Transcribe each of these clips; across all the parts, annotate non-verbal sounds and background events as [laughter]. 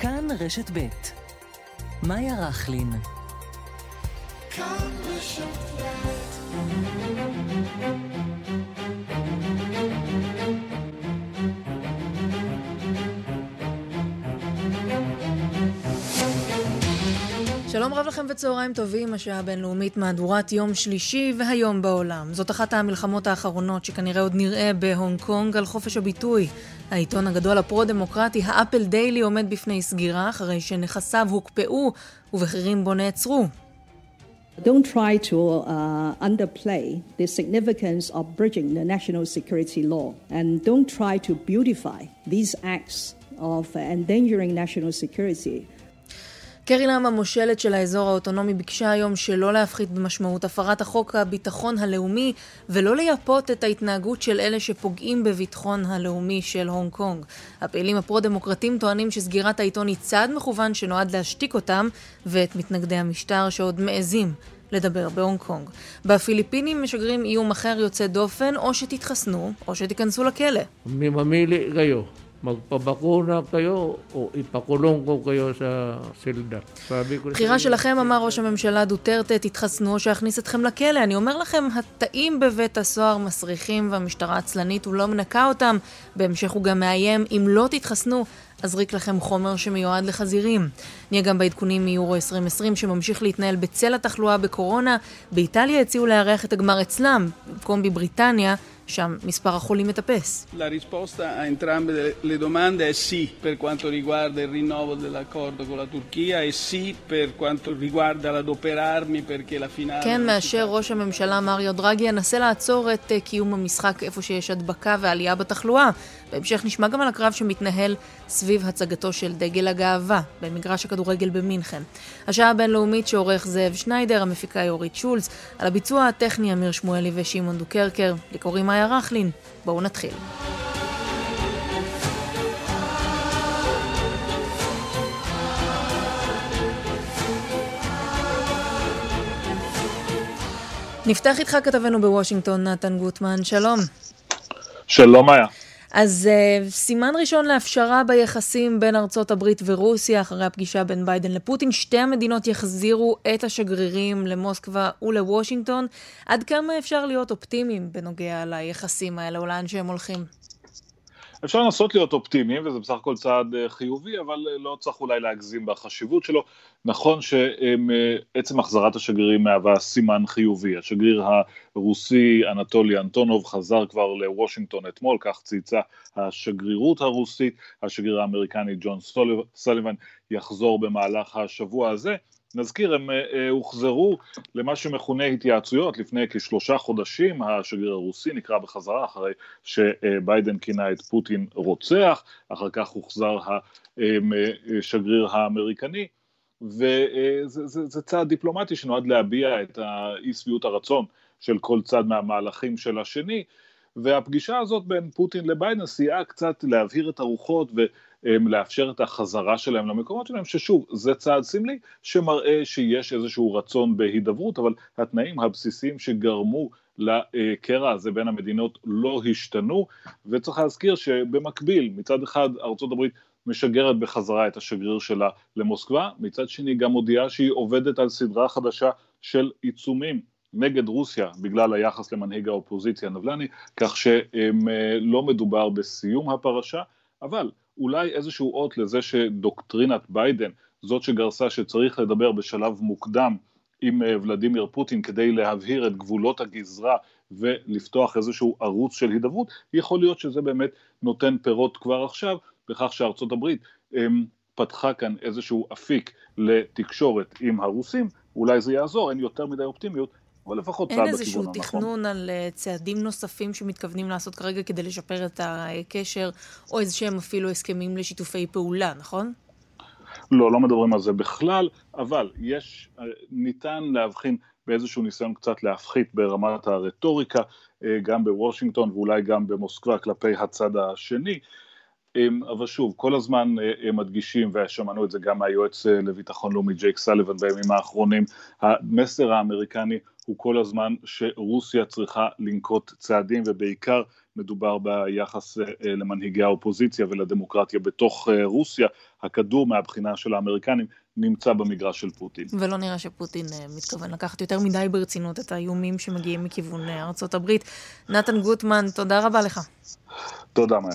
כאן רשת ב' מאיה רכלין. כאן רשת שלום רב לכם וצהריים טובים, השעה הבינלאומית מהדורת יום שלישי והיום בעולם. זאת אחת המלחמות האחרונות שכנראה עוד נראה בהונג קונג על חופש הביטוי. העיתון הגדול הפרו-דמוקרטי, האפל דיילי, עומד בפני סגירה אחרי שנכסיו הוקפאו ובכירים בו נעצרו. Don't try to uh, underplay the significance of bridging the national security law and don't try to beautify these acts of endangering national security. קרי לאם המושלת של האזור האוטונומי ביקשה היום שלא להפחית במשמעות הפרת החוק הביטחון הלאומי ולא לייפות את ההתנהגות של אלה שפוגעים בביטחון הלאומי של הונג קונג. הפעילים הפרו-דמוקרטים טוענים שסגירת העיתון היא צעד מכוון שנועד להשתיק אותם ואת מתנגדי המשטר שעוד מעזים לדבר בהונג קונג. בפיליפינים משגרים איום אחר יוצא דופן, או שתתחסנו, או שתיכנסו לכלא. Magpabakuna kayo o ipakulong ko kayo sa silda. sabi ko... בחירה שלכם, אמר ראש הממשלה דוטרטה, תתחסנו או שאכניס אתכם לכלא. אני אומר לכם, התאים בבית הסוהר מסריחים והמשטרה עצלנית, הוא לא מנקה אותם. בהמשך הוא גם מאיים, אם לא תתחסנו, אזריק לכם חומר שמיועד לחזירים. נהיה גם בעדכונים מיורו 2020 שממשיך להתנהל בצל התחלואה בקורונה. באיטליה הציעו לארח את הגמר אצלם, במקום בבריטניה. שם מספר החולים מטפס. La risposta a entrambe le domande è sì per quanto riguarda il rinnovo dell'accordo con la Turchia e sì per quanto riguarda l'adoperarmi perché la finale... כן, מאשר ראש הממשלה מריו דרגי ינסה לעצור את קיום המשחק איפה שיש הדבקה ועלייה בתחלואה. בהמשך נשמע גם על הקרב שמתנהל סביב הצגתו של דגל הגאווה במגרש הכדורגל במינכן. השעה הבינלאומית שעורך זאב שניידר, המפיקה יורית שולץ, על הביצוע הטכני אמיר שמואלי ושמעון דוקרקר, לקוראים מאיה רכלין. בואו נתחיל. נפתח איתך כתבנו בוושינגטון, נתן גוטמן, שלום. שלום מאיה. אז uh, סימן ראשון להפשרה ביחסים בין ארצות הברית ורוסיה אחרי הפגישה בין ביידן לפוטין. שתי המדינות יחזירו את השגרירים למוסקבה ולוושינגטון. עד כמה אפשר להיות אופטימיים בנוגע ליחסים האלה או לאן שהם הולכים? אפשר לנסות להיות אופטימיים, וזה בסך הכל צעד אה, חיובי, אבל אה, לא צריך אולי להגזים בחשיבות שלו. נכון שעצם החזרת השגרירים מהווה סימן חיובי. השגריר הרוסי אנטולי אנטונוב חזר כבר לוושינגטון אתמול, כך צייצה השגרירות הרוסית. השגריר האמריקני ג'ון סוליבן יחזור במהלך השבוע הזה. נזכיר, הם אה, הוחזרו למה שמכונה התייעצויות. לפני כשלושה חודשים, השגריר הרוסי נקרא בחזרה אחרי שביידן כינה את פוטין רוצח, אחר כך הוחזר השגריר האמריקני, וזה זה, זה צעד דיפלומטי שנועד להביע את אי שביעות הרצון של כל צד מהמהלכים של השני, והפגישה הזאת בין פוטין לביידן סייעה קצת להבהיר את הרוחות ולאפשר את החזרה שלהם למקומות שלהם, ששוב, זה צעד סמלי שמראה שיש איזשהו רצון בהידברות, אבל התנאים הבסיסיים שגרמו לקרע הזה בין המדינות לא השתנו, וצריך להזכיר שבמקביל, מצד אחד הברית משגרת בחזרה את השגריר שלה למוסקבה, מצד שני גם מודיעה שהיא עובדת על סדרה חדשה של עיצומים נגד רוסיה בגלל היחס למנהיג האופוזיציה נבלני, כך שלא מדובר בסיום הפרשה, אבל אולי איזשהו אות לזה שדוקטרינת ביידן, זאת שגרסה שצריך לדבר בשלב מוקדם עם אה, ולדימיר פוטין כדי להבהיר את גבולות הגזרה ולפתוח איזשהו ערוץ של הידברות, יכול להיות שזה באמת נותן פירות כבר עכשיו, בכך שארצות הברית אמ, פתחה כאן איזשהו אפיק לתקשורת עם הרוסים, אולי זה יעזור, אין יותר מדי אופטימיות, אבל לפחות צעד בכיוון הנכון. אין איזשהו תכנון על אה, צעדים נוספים שמתכוונים לעשות כרגע כדי לשפר את הקשר, או איזה שהם אפילו הסכמים לשיתופי פעולה, נכון? לא, לא מדברים על זה בכלל, אבל יש, אה, ניתן להבחין באיזשהו ניסיון קצת להפחית ברמת הרטוריקה, אה, גם בוושינגטון ואולי גם במוסקבה כלפי הצד השני. אבל שוב, כל הזמן מדגישים, ושמענו את זה גם מהיועץ לביטחון לאומי ג'ייק סליבן בימים האחרונים, המסר האמריקני הוא כל הזמן שרוסיה צריכה לנקוט צעדים ובעיקר מדובר ביחס למנהיגי האופוזיציה ולדמוקרטיה בתוך רוסיה, הכדור מהבחינה של האמריקנים נמצא במגרש של פוטין. ולא נראה שפוטין מתכוון לקחת יותר מדי ברצינות את האיומים שמגיעים מכיוון ארצות הברית. נתן גוטמן, תודה רבה לך. תודה, מאיה.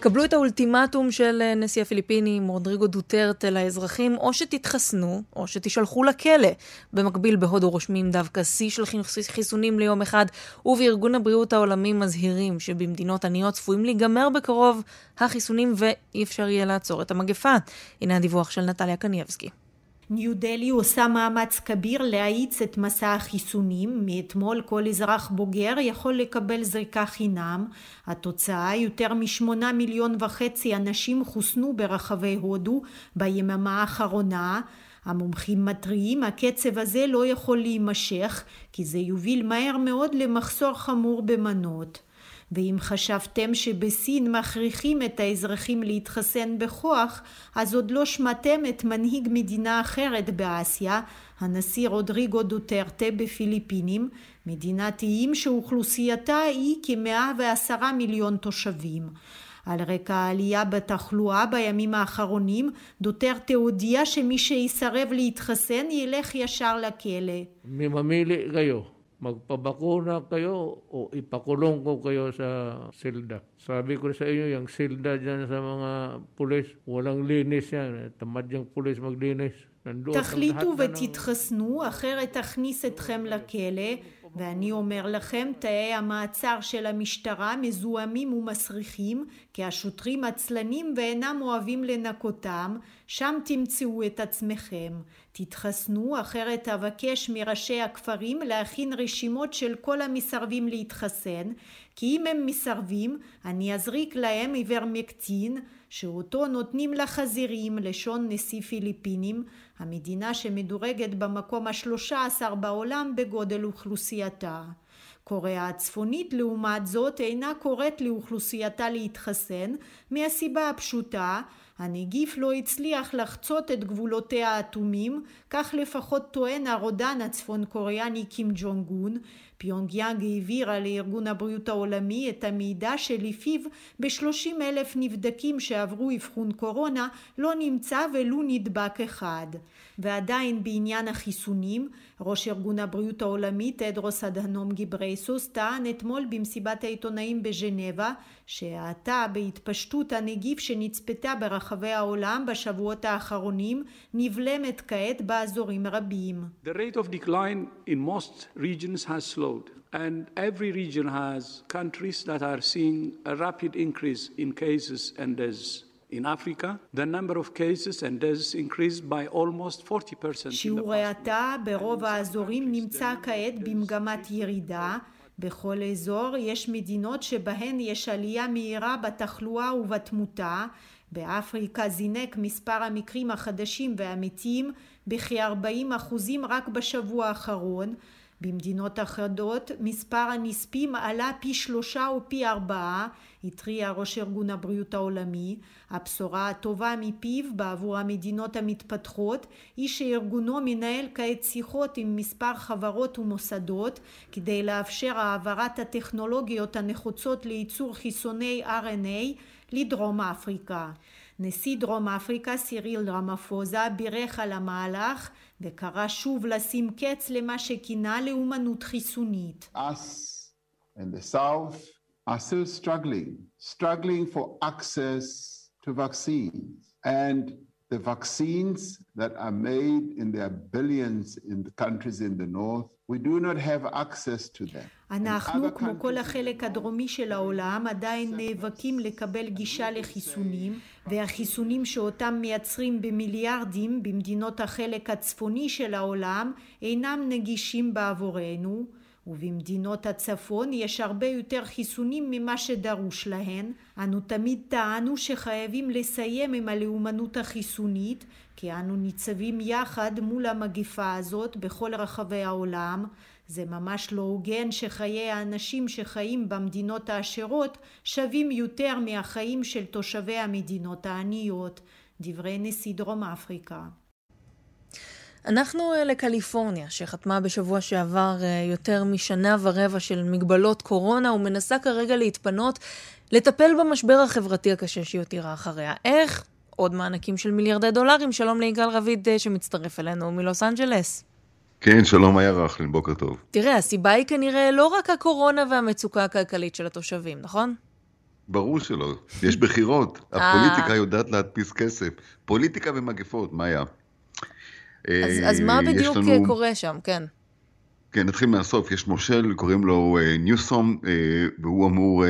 קבלו את האולטימטום של נשיא הפיליפינים, רודריגו דוטרטה, לאזרחים, או שתתחסנו, או שתשלחו לכלא. במקביל, בהודו רושמים דווקא שיא של חיסונים ליום אחד, ובארגון הבריאות העולמי מזהירים שבמדינות עניות צפויים להיגמר בקרוב החיסונים ואי אפשר יהיה לעצור את המגפה. הנה הדיווח של נטליה קנייבסקי. ניו דלי עושה מאמץ כביר להאיץ את מסע החיסונים. מאתמול כל אזרח בוגר יכול לקבל זריקה חינם. התוצאה, יותר משמונה מיליון וחצי אנשים חוסנו ברחבי הודו ביממה האחרונה. המומחים מתריעים, הקצב הזה לא יכול להימשך, כי זה יוביל מהר מאוד למחסור חמור במנות. ואם חשבתם שבסין מכריחים את האזרחים להתחסן בכוח, אז עוד לא שמעתם את מנהיג מדינה אחרת באסיה, הנשיא רודריגו דוטרטה בפיליפינים, מדינת איים שאוכלוסייתה היא כמאה ועשרה מיליון תושבים. על רקע העלייה בתחלואה בימים האחרונים, דוטרטה הודיע שמי שיסרב להתחסן ילך ישר לכלא. Magpabakuna kayo o ipakulong ko kayo sa silda. Sabi ko sa inyo, yung silda dyan sa mga pulis, walang linis yan. Tamad yung pulis maglinis. תחליטו ותתחסנו, אחרת תכניס אתכם לכלא. ואני אומר לכם, תאי המעצר של המשטרה מזוהמים ומסריחים, כי השוטרים עצלנים ואינם אוהבים לנקותם, שם תמצאו את עצמכם. תתחסנו, אחרת אבקש מראשי הכפרים להכין רשימות של כל המסרבים להתחסן, כי אם הם מסרבים, אני אזריק להם איברמקטין, שאותו נותנים לחזירים, לשון נשיא פיליפינים, המדינה שמדורגת במקום השלושה עשר בעולם בגודל אוכלוסייתה. קוריאה הצפונית לעומת זאת אינה קוראת לאוכלוסייתה להתחסן מהסיבה הפשוטה הנגיף לא הצליח לחצות את גבולותיה האטומים, כך לפחות טוען הרודן הצפון קוריאני קים ג'ונג און. פיונגיאנג העבירה לארגון הבריאות העולמי את המידע שלפיו בשלושים אלף נבדקים שעברו אבחון קורונה לא נמצא ולו נדבק אחד. ועדיין בעניין החיסונים, ראש ארגון הבריאות העולמי תדרוס אדהנום גיברייסוס טען אתמול במסיבת העיתונאים בז'נבה שהאטה בהתפשטות הנגיף שנצפתה ברחבי העולם בשבועות האחרונים נבלמת כעת באזורים רבים. The rate of decline in most regions has slowed. And every region has countries that are seeing a rapid increase in cases and deaths. In Africa, the number of cases and deaths increased by almost 40%. שיעור ההאטה ברוב האזורים נמצא כעת במגמת ירידה. בכל אזור יש מדינות שבהן יש עלייה מהירה בתחלואה ובתמותה. באפריקה זינק מספר המקרים החדשים והמתים בכ-40 אחוזים רק בשבוע האחרון. במדינות אחדות מספר הנספים עלה פי שלושה או פי ארבעה, התריע ראש ארגון הבריאות העולמי. הבשורה הטובה מפיו בעבור המדינות המתפתחות היא שארגונו מנהל כעת שיחות עם מספר חברות ומוסדות כדי לאפשר העברת הטכנולוגיות הנחוצות לייצור חיסוני RNA לדרום אפריקה. נשיא דרום אפריקה סיריל רמפוזה בירך על המהלך וקרא שוב לשים קץ למה שכינה לאומנות חיסונית. Us in the south are still struggling, struggling for access to vaccines. And the vaccines that are made in their billions in the countries in the north, we do not have access to them. אנחנו, כמו כל החלק הדרומי של העולם, עדיין נאבקים לקבל גישה לחיסונים, והחיסונים שאותם מייצרים במיליארדים במדינות החלק הצפוני של העולם אינם נגישים בעבורנו. ובמדינות הצפון יש הרבה יותר חיסונים ממה שדרוש להן. אנו תמיד טענו שחייבים לסיים עם הלאומנות החיסונית, כי אנו ניצבים יחד מול המגפה הזאת בכל רחבי העולם. זה ממש לא הוגן שחיי האנשים שחיים במדינות העשירות שווים יותר מהחיים של תושבי המדינות העניות. דברי נשיא דרום אפריקה. אנחנו אה, לקליפורניה, שחתמה בשבוע שעבר אה, יותר משנה ורבע של מגבלות קורונה ומנסה כרגע להתפנות לטפל במשבר החברתי הקשה שהיא הותירה אחריה. איך? עוד מענקים של מיליארדי דולרים. שלום ליגאל רביד אה, שמצטרף אלינו מלוס אנג'לס. כן, שלום היה רכלין, בוקר טוב. תראה, הסיבה היא כנראה לא רק הקורונה והמצוקה הכלכלית של התושבים, נכון? ברור שלא. יש בחירות. הפוליטיקה יודעת להדפיס כסף. פוליטיקה ומגפות, מה היה? אז, אז מה אה, בדיוק לנו... קורה שם, כן? כן, נתחיל מהסוף. יש מושל, קוראים לו uh, ניוסום, uh, והוא אמור uh,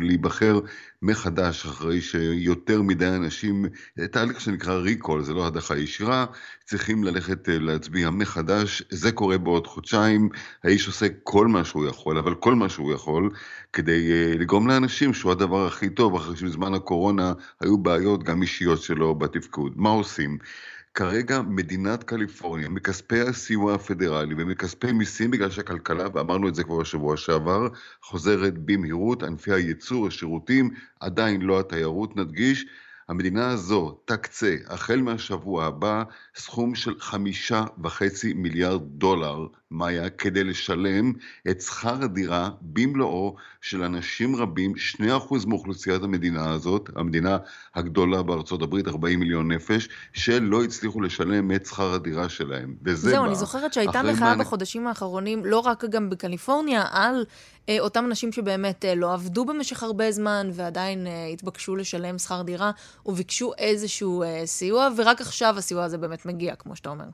להיבחר מחדש אחרי שיותר מדי אנשים, תהליך שנקרא ריקול, זה לא הדחה ישירה, צריכים ללכת uh, להצביע מחדש. זה קורה בעוד חודשיים. האיש עושה כל מה שהוא יכול, אבל כל מה שהוא יכול, כדי uh, לגרום לאנשים שהוא הדבר הכי טוב, אחרי שבזמן הקורונה היו בעיות גם אישיות שלו בתפקוד. מה עושים? כרגע מדינת קליפורניה, מכספי הסיוע הפדרלי ומכספי מיסים בגלל שהכלכלה, ואמרנו את זה כבר בשבוע שעבר, חוזרת במהירות, ענפי הייצור, השירותים, עדיין לא התיירות, נדגיש, המדינה הזו תקצה החל מהשבוע הבא סכום של חמישה וחצי מיליארד דולר, מאיה, כדי לשלם את שכר הדירה במלואו של אנשים רבים, שני אחוז מאוכלוסיית המדינה הזאת, המדינה הגדולה בארצות הברית, 40 מיליון נפש, שלא הצליחו לשלם את שכר הדירה שלהם. וזה זהו, בא, אני זוכרת שהייתה מחאה מה... בחודשים האחרונים, לא רק גם בקליפורניה, על אה, אותם אנשים שבאמת אה, לא עבדו במשך הרבה זמן ועדיין אה, התבקשו לשלם שכר דירה וביקשו איזשהו אה, סיוע, ורק עכשיו הסיוע הזה באמת מגיע, כמו שאתה אומר.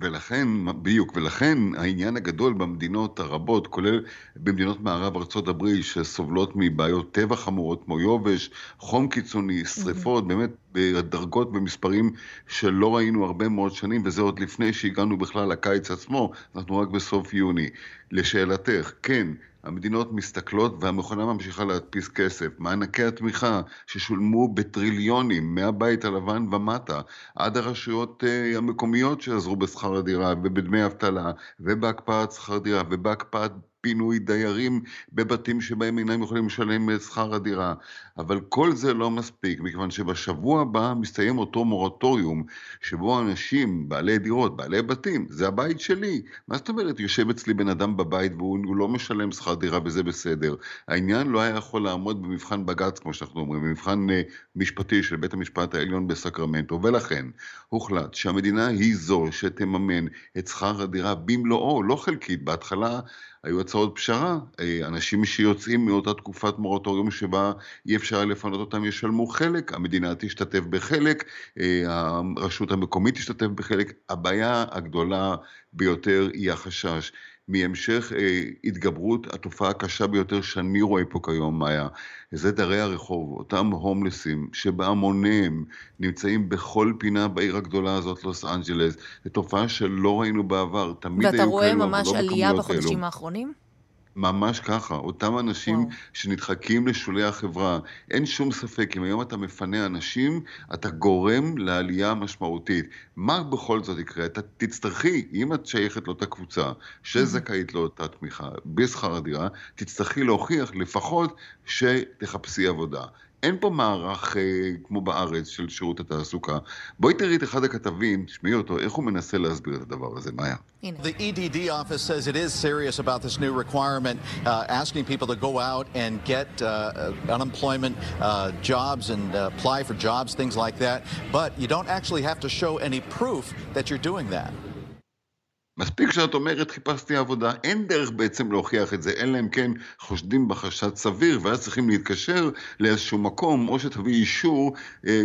ולכן, בדיוק, ולכן העניין הגדול במדינות הרבות, כולל במדינות מערב הברית, שסובלות מבעיות טבע חמורות כמו יובש, חום קיצוני, שריפות, mm-hmm. באמת בדרגות ומספרים שלא ראינו הרבה מאוד שנים, וזה עוד לפני שהגענו בכלל לקיץ עצמו, אנחנו רק בסוף יוני. לשאלתך, כן, המדינות מסתכלות והמכונה ממשיכה להדפיס כסף. מענקי התמיכה ששולמו בטריליונים מהבית הלבן ומטה, עד הרשויות uh, המקומיות שעזרו בשכר הדירה ובדמי אבטלה ובהקפאת שכר דירה ובהקפאת פינוי דיירים בבתים שבהם אינם יכולים לשלם שכר הדירה. אבל כל זה לא מספיק, מכיוון שבשבוע הבא מסתיים אותו מורטוריום, שבו אנשים, בעלי דירות, בעלי בתים, זה הבית שלי. מה זאת אומרת, יושב אצלי בן אדם בבית והוא לא משלם שכר דירה וזה בסדר. העניין לא היה יכול לעמוד במבחן בג"ץ, כמו שאנחנו אומרים, במבחן uh, משפטי של בית המשפט העליון בסקרמנטו, ולכן הוחלט שהמדינה היא זו שתממן את שכר הדירה במלואו, לא חלקית. בהתחלה היו הצעות פשרה, אה, אנשים שיוצאים מאותה תקופת מורטוריום שבה אי אפשר לפנות אותם ישלמו חלק, המדינה תשתתף בחלק, אה, הרשות המקומית תשתתף בחלק, הבעיה הגדולה ביותר היא החשש מהמשך אה, התגברות התופעה הקשה ביותר שאני רואה פה כיום, מאיה. זה דרי הרחוב, אותם הומלסים שבהמוניהם נמצאים בכל פינה בעיר הגדולה הזאת, לוס אנג'לס. זו תופעה שלא ראינו בעבר, תמיד היו כאלו, ואתה רואה ממש לא עלייה בחודשים האחרונים? ממש ככה, אותם אנשים וואו. שנדחקים לשולי החברה. אין שום ספק, אם היום אתה מפנה אנשים, אתה גורם לעלייה משמעותית. מה בכל זאת יקרה? אתה תצטרכי, אם את שייכת לאותה קבוצה, שזכאית לאותה תמיכה, בשכר הדירה, תצטרכי להוכיח לפחות שתחפשי עבודה. אין פה מערך אה, כמו בארץ של שירות התעסוקה. בואי תראי את אחד הכתבים, תשמעי אותו, איך הוא מנסה להסביר את הדבר הזה, מאיה. The EDD office says it is serious about this new requirement, uh, asking people to go out and get uh, unemployment uh, jobs and uh, apply for jobs, things like that. But you don't actually have to show any proof that you're doing that. מספיק שאת אומרת חיפשתי עבודה, אין דרך בעצם להוכיח את זה, אלא אם כן חושדים בחשד סביר, ואז צריכים להתקשר לאיזשהו מקום, או שתביא אישור אה,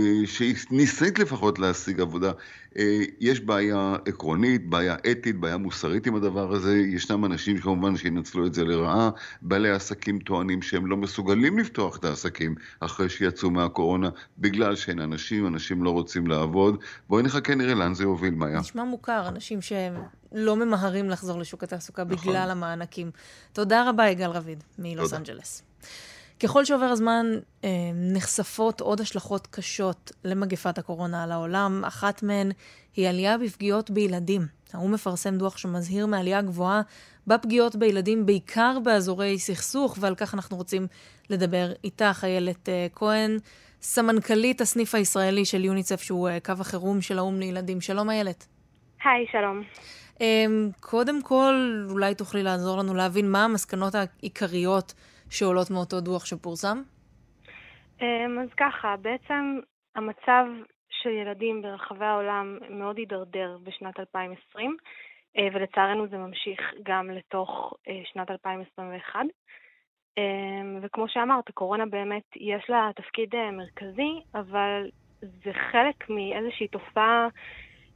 שניסית לפחות להשיג עבודה. אה, יש בעיה עקרונית, בעיה אתית, בעיה מוסרית עם הדבר הזה, ישנם אנשים כמובן שינצלו את זה לרעה, בעלי עסקים טוענים שהם לא מסוגלים לפתוח את העסקים אחרי שיצאו מהקורונה, בגלל שאין אנשים, אנשים לא רוצים לעבוד. בואי נחכה נראה לאן זה יוביל, מאיה. נשמע מוכר, אנשים שהם... לא ממהרים לחזור לשוק התעסוקה נכון. בגלל המענקים. תודה רבה, יגאל רביד, מלוס אנג'לס. ככל שעובר הזמן, אה, נחשפות עוד השלכות קשות למגפת הקורונה על העולם. אחת מהן היא עלייה בפגיעות בילדים. האו"ם מפרסם דוח שמזהיר מעלייה גבוהה בפגיעות בילדים, בעיקר באזורי סכסוך, ועל כך אנחנו רוצים לדבר איתך, איילת אה, כהן, סמנכ"לית הסניף הישראלי של יוניצף, שהוא אה, קו החירום של האו"ם לילדים. שלום, איילת. היי, שלום. קודם כל, אולי תוכלי לעזור לנו להבין מה המסקנות העיקריות שעולות מאותו דוח שפורסם? אמ, אז ככה, בעצם המצב של ילדים ברחבי העולם מאוד הידרדר בשנת 2020, אה, ולצערנו זה ממשיך גם לתוך אה, שנת 2021. אמ, וכמו שאמרת, קורונה באמת יש לה תפקיד אה, מרכזי, אבל זה חלק מאיזושהי תופעה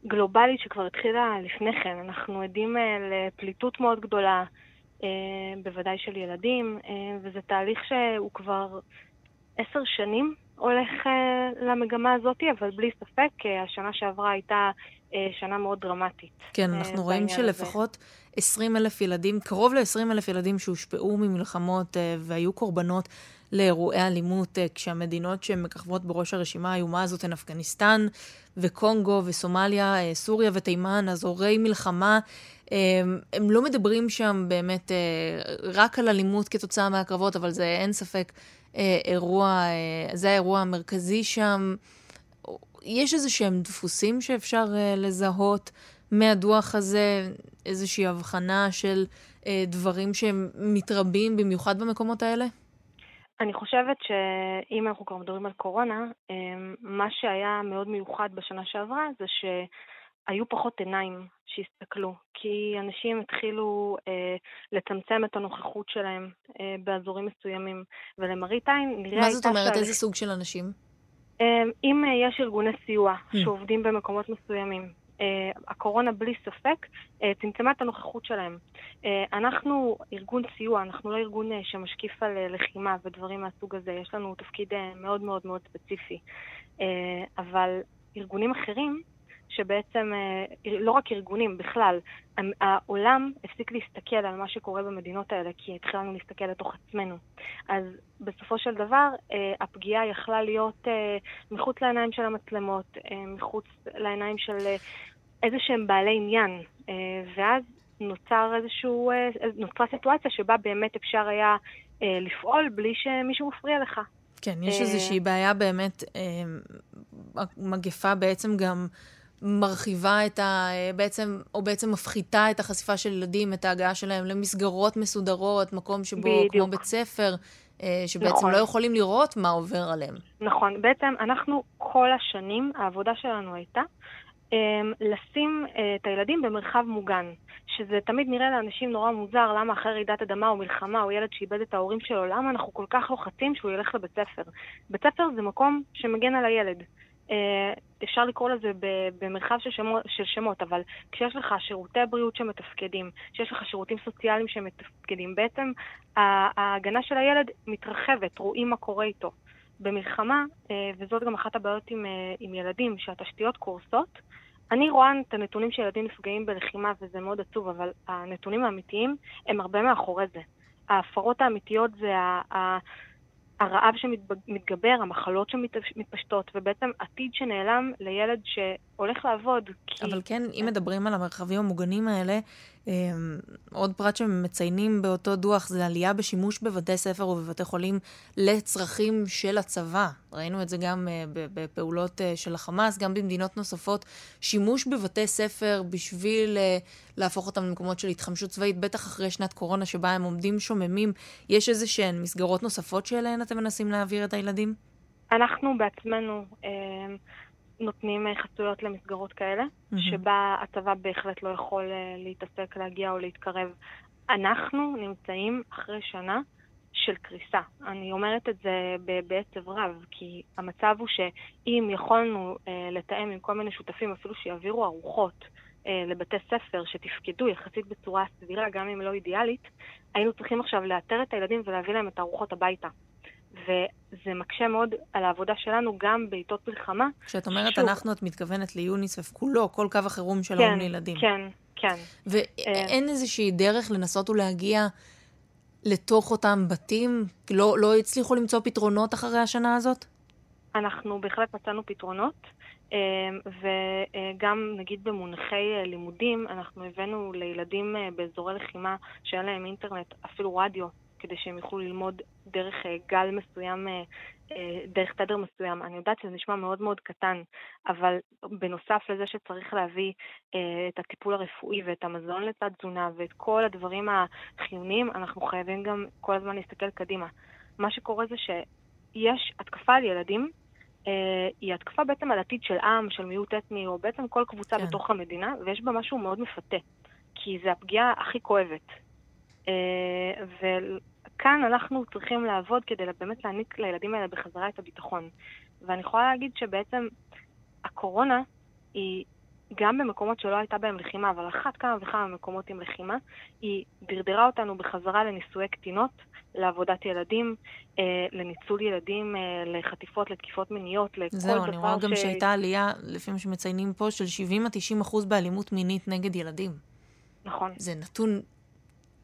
גלובלית שכבר התחילה לפני כן. אנחנו עדים לפליטות מאוד גדולה, בוודאי של ילדים, וזה תהליך שהוא כבר עשר שנים הולך למגמה הזאת, אבל בלי ספק השנה שעברה הייתה שנה מאוד דרמטית. כן, אנחנו רואים שלפחות 20 אלף ילדים, קרוב ל-20 אלף ילדים שהושפעו ממלחמות והיו קורבנות לאירועי אלימות, כשהמדינות שמככבות בראש הרשימה האיומה הזאת הן אפגניסטן וקונגו וסומליה, סוריה ותימן, אזורי מלחמה. הם לא מדברים שם באמת רק על אלימות כתוצאה מהקרבות, אבל זה אין ספק אירוע, זה האירוע המרכזי שם. יש איזה שהם דפוסים שאפשר לזהות מהדוח הזה, איזושהי הבחנה של דברים שהם מתרבים במיוחד במקומות האלה? אני חושבת שאם אנחנו כבר מדברים על קורונה, מה שהיה מאוד מיוחד בשנה שעברה זה שהיו פחות עיניים שהסתכלו, כי אנשים התחילו אה, לצמצם את הנוכחות שלהם אה, באזורים מסוימים, ולמראית עין נראה... מה זאת אומרת? שעל... איזה סוג של אנשים? אה, אם אה, יש ארגוני סיוע hmm. שעובדים במקומות מסוימים, אה, הקורונה בלי ספק אה, צמצמה את הנוכחות שלהם. אה, אנחנו ארגון סיוע, אנחנו לא ארגון שמשקיף על לחימה ודברים מהסוג הזה, יש לנו תפקיד מאוד מאוד מאוד ספציפי. אבל ארגונים אחרים, שבעצם, לא רק ארגונים, בכלל, העולם הפסיק להסתכל על מה שקורה במדינות האלה, כי התחלנו להסתכל לתוך עצמנו. אז בסופו של דבר, הפגיעה יכלה להיות מחוץ לעיניים של המצלמות, מחוץ לעיניים של איזה שהם בעלי עניין, ואז נוצר איזשהו, נוצרה סיטואציה שבה באמת אפשר היה לפעול בלי שמישהו מפריע לך. כן, יש איזושהי בעיה באמת, מגפה בעצם גם מרחיבה את ה... בעצם, או בעצם מפחיתה את החשיפה של ילדים, את ההגעה שלהם למסגרות מסודרות, מקום שבו, בדיוק. כמו בית ספר, אה, שבעצם נכון. לא יכולים לראות מה עובר עליהם. נכון. בעצם אנחנו כל השנים, העבודה שלנו הייתה אמ, לשים אה, את הילדים במרחב מוגן, שזה תמיד נראה לאנשים נורא מוזר, למה אחרי רעידת אדמה או מלחמה או ילד שאיבד את ההורים שלו, למה אנחנו כל כך לוחצים שהוא ילך לבית ספר? בית ספר זה מקום שמגן על הילד. אה, אפשר לקרוא לזה במרחב של שמות, של שמות, אבל כשיש לך שירותי בריאות שמתפקדים, כשיש לך שירותים סוציאליים שמתפקדים, בעצם ההגנה של הילד מתרחבת, רואים מה קורה איתו. במלחמה, אה, וזאת גם אחת הבעיות עם, אה, עם ילדים, שהתשתיות קורסות, אני רואה את הנתונים שילדים נפגעים בלחימה, וזה מאוד עצוב, אבל הנתונים האמיתיים הם הרבה מאחורי זה. ההפרות האמיתיות זה הרעב שמתגבר, המחלות שמתפשטות, ובעצם עתיד שנעלם לילד שהולך לעבוד. כי... אבל כן, אם מדברים על המרחבים המוגנים האלה, אמ, עוד פרט שמציינים באותו דוח זה עלייה בשימוש בבתי ספר ובבתי חולים לצרכים של הצבא. ראינו את זה גם אה, בפעולות אה, של החמאס, גם במדינות נוספות. שימוש בבתי ספר בשביל אה, להפוך אותם למקומות של התחמשות צבאית, בטח אחרי שנת קורונה שבה הם עומדים שוממים. יש איזה שהן מסגרות נוספות שאליהן אתם מנסים להעביר את הילדים? אנחנו בעצמנו אה, נותנים חסויות למסגרות כאלה, mm-hmm. שבה הצבא בהחלט לא יכול אה, להתעסק, להגיע או להתקרב. אנחנו נמצאים אחרי שנה של קריסה. אני אומרת את זה בעצב רב, כי המצב הוא שאם יכולנו אה, לתאם עם כל מיני שותפים, אפילו שיעבירו ארוחות אה, לבתי ספר שתפקדו יחסית בצורה סבירה, גם אם לא אידיאלית, היינו צריכים עכשיו לאתר את הילדים ולהביא להם את הארוחות הביתה. וזה מקשה מאוד על העבודה שלנו גם בעיתות מלחמה. כשאת אומרת שוב, אנחנו, את מתכוונת ליוניסף כולו, כל קו החירום של כן, ההורים לילדים. כן, כן. ואין איזושהי דרך לנסות ולהגיע לתוך אותם בתים? לא, לא הצליחו למצוא פתרונות אחרי השנה הזאת? אנחנו בהחלט מצאנו פתרונות. אמ, וגם נגיד במונחי אה, לימודים, אנחנו הבאנו לילדים אה, באזורי לחימה שאין להם אינטרנט, אפילו רדיו, כדי שהם יוכלו ללמוד דרך אה, גל מסוים, דרך תדר מסוים. אני יודעת שזה נשמע מאוד מאוד קטן, אבל בנוסף לזה שצריך להביא את הטיפול הרפואי ואת המזון לצד תזונה ואת כל הדברים החיוניים, אנחנו חייבים גם כל הזמן להסתכל קדימה. מה שקורה זה שיש התקפה על ילדים אה, היא התקפה בעצם על עתיד של עם, של מיעוט אתני, או בעצם כל קבוצה כן. בתוך המדינה, ויש בה משהו מאוד מפתה, כי זו הפגיעה הכי כואבת. אה, וכאן אנחנו צריכים לעבוד כדי באמת להעניק לילדים האלה בחזרה את הביטחון. ואני יכולה להגיד שבעצם הקורונה היא גם במקומות שלא הייתה בהם לחימה, אבל אחת כמה וכמה מקומות עם לחימה, היא דרדרה אותנו בחזרה לנישואי קטינות, לעבודת ילדים, אה, לניצול ילדים, אה, לחטיפות, לתקיפות מיניות, לכל דבר ש... זהו, אני רואה גם שהייתה עלייה, לפי מה שמציינים פה, של 70-90 אחוז באלימות מינית נגד ילדים. נכון. זה נתון,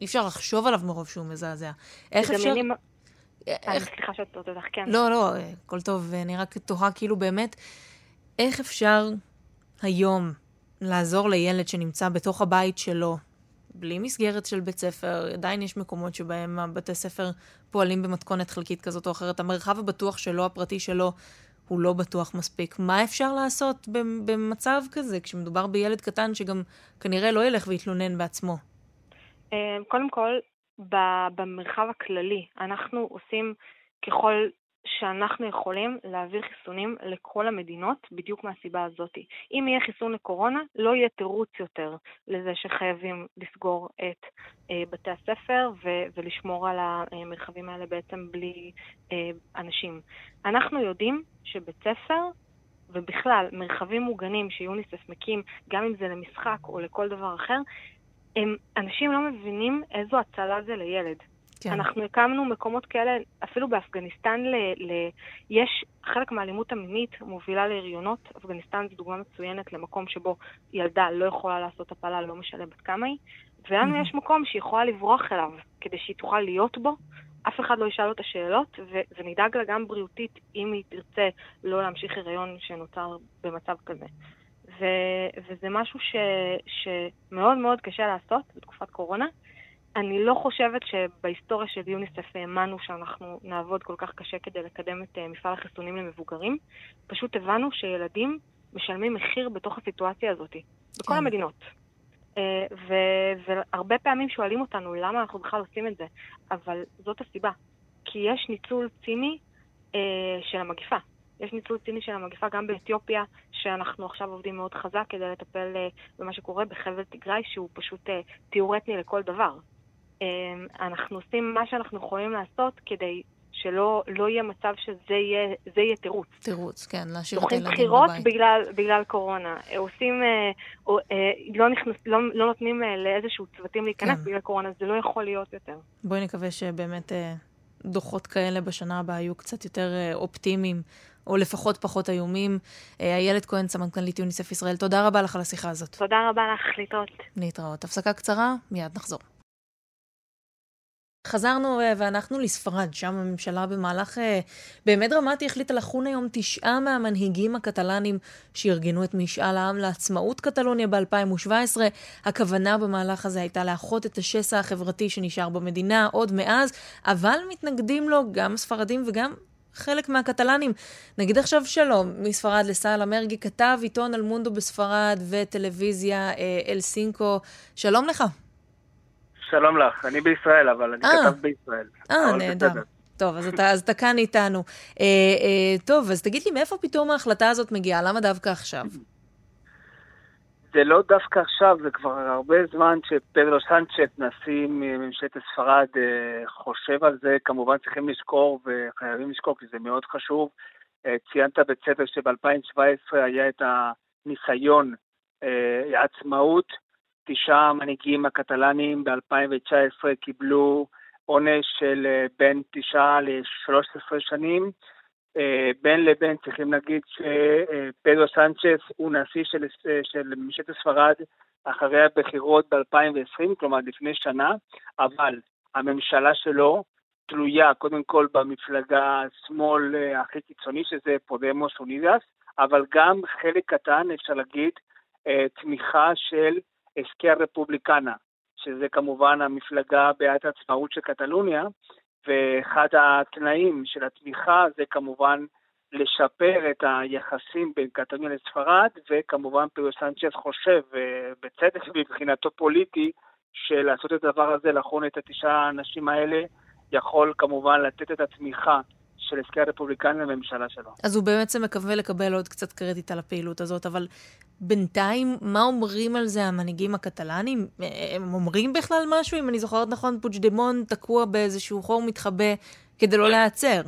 אי אפשר לחשוב עליו מרוב שהוא מזעזע. איך אפשר... מילים... אה, איך... סליחה שאת רוצה, כן. לא, לא, הכל טוב, אני רק תוהה כאילו באמת, איך אפשר היום לעזור לילד שנמצא בתוך הבית שלו, בלי מסגרת של בית ספר, עדיין יש מקומות שבהם הבתי ספר פועלים במתכונת חלקית כזאת או אחרת. המרחב הבטוח שלו, הפרטי שלו, הוא לא בטוח מספיק. מה אפשר לעשות במצב כזה, כשמדובר בילד קטן שגם כנראה לא ילך ויתלונן בעצמו? אה, קודם כל, במרחב הכללי, אנחנו עושים ככל שאנחנו יכולים להעביר חיסונים לכל המדינות בדיוק מהסיבה הזאת. אם יהיה חיסון לקורונה, לא יהיה תירוץ יותר לזה שחייבים לסגור את אה, בתי הספר ולשמור על המרחבים האלה בעצם בלי אה, אנשים. אנחנו יודעים שבית ספר ובכלל מרחבים מוגנים שיוניסף מקים, גם אם זה למשחק או לכל דבר אחר, הם, אנשים לא מבינים איזו הצלה זה לילד. כן. אנחנו הקמנו מקומות כאלה, אפילו באפגניסטן, ל, ל, יש חלק מהאלימות המינית מובילה להריונות. אפגניסטן זו דוגמה מצוינת למקום שבו ילדה לא יכולה לעשות הפלה, לא משנה בת כמה היא, ולנו mm-hmm. יש מקום שהיא יכולה לברוח אליו, כדי שהיא תוכל להיות בו. אף אחד לא ישאל אותה שאלות, ו- ונדאג לה גם בריאותית אם היא תרצה לא להמשיך הריון שנוצר במצב כזה. ו- וזה משהו ש- שמאוד מאוד קשה לעשות בתקופת קורונה. אני לא חושבת שבהיסטוריה של יוניסף האמנו שאנחנו נעבוד כל כך קשה כדי לקדם את אה, מפעל החיסונים למבוגרים. פשוט הבנו שילדים משלמים מחיר בתוך הסיטואציה הזאת, בכל כן. המדינות. אה, ו- והרבה פעמים שואלים אותנו למה אנחנו בכלל עושים את זה, אבל זאת הסיבה. כי יש ניצול ציני אה, של המגיפה. יש ניצול ציני של המגיפה גם באתיופיה, שאנחנו עכשיו עובדים מאוד חזק כדי לטפל במה שקורה בחבל תיגראי, שהוא פשוט תיאור אתני לכל דבר. אמ, אנחנו עושים מה שאנחנו יכולים לעשות כדי שלא לא יהיה מצב שזה יהיה, יהיה תירוץ. תירוץ, כן, להשאיר את הילדים בבית. דוחים בחירות בגלל, בגלל קורונה. עושים, אה, או, אה, לא, נכנס, לא, לא נותנים אה, לאיזשהו צוותים להיכנס כן. בגלל קורונה, זה לא יכול להיות יותר. בואי נקווה שבאמת דוחות כאלה בשנה הבאה יהיו קצת יותר אופטימיים. או לפחות פחות איומים. איילת כהן, סמנכ"לית יוניסף ישראל, תודה רבה לך על השיחה הזאת. תודה רבה לך, להתראות. להתראות. הפסקה קצרה, מיד נחזור. חזרנו אה, ואנחנו לספרד, שם הממשלה במהלך אה, באמת דרמטי החליטה לחון היום תשעה מהמנהיגים הקטלנים שארגנו את משאל העם לעצמאות קטלוניה ב-2017. הכוונה במהלך הזה הייתה לאחות את השסע החברתי שנשאר במדינה עוד מאז, אבל מתנגדים לו גם ספרדים וגם חלק מהקטלנים. נגיד עכשיו שלום מספרד לסהל אמרגי, כתב עיתון אלמונדו בספרד וטלוויזיה אה, אל סינקו. שלום לך. שלום לך, אני בישראל, אבל אני אה. כתב בישראל. אה, נהדר. טוב, אז אתה, אז אתה כאן איתנו. אה, אה, טוב, אז תגיד לי, מאיפה פתאום ההחלטה הזאת מגיעה? למה דווקא עכשיו? זה לא דווקא עכשיו, זה כבר הרבה זמן שפדרו סנצ'ט, נשיא ממשלת ספרד, אה, חושב על זה. כמובן צריכים לזכור וחייבים לזכור, כי זה מאוד חשוב. אה, ציינת בצדק שב-2017 היה את הניסיון עצמאות. תשעה המנהיגים הקטלנים ב-2019 קיבלו עונש של אה, בין תשעה ל-13 שנים. אה, בין לבין צריכים להגיד שפדרו סנצ'ס הוא נשיא של, של ממשלת ספרד אחרי הבחירות ב-2020, כלומר לפני שנה, אבל הממשלה שלו תלויה קודם כל במפלגה השמאל אה, הכי קיצוני, שזה פודמוס אונידס, אבל גם חלק קטן, אפשר להגיד, אה, תמיכה של עסקי הרפובליקנה, שזה כמובן המפלגה בעד העצמאות של קטלוניה, ואחד התנאים של התמיכה זה כמובן לשפר את היחסים בין קטלוניה לספרד, וכמובן פירו סנצ'ס חושב, אה, בצדק [laughs] מבחינתו פוליטי, שלעשות את הדבר הזה, לחון את התשעה האנשים האלה, יכול כמובן לתת את התמיכה של עסקי הרפובליקנים לממשלה שלו. אז הוא בעצם מקווה לקבל עוד קצת קרדיט על הפעילות הזאת, אבל בינתיים, מה אומרים על זה המנהיגים הקטלנים? הם אומרים בכלל משהו? אם אני זוכרת נכון, פוג'דמון תקוע באיזשהו חור מתחבא כדי לא להיעצר.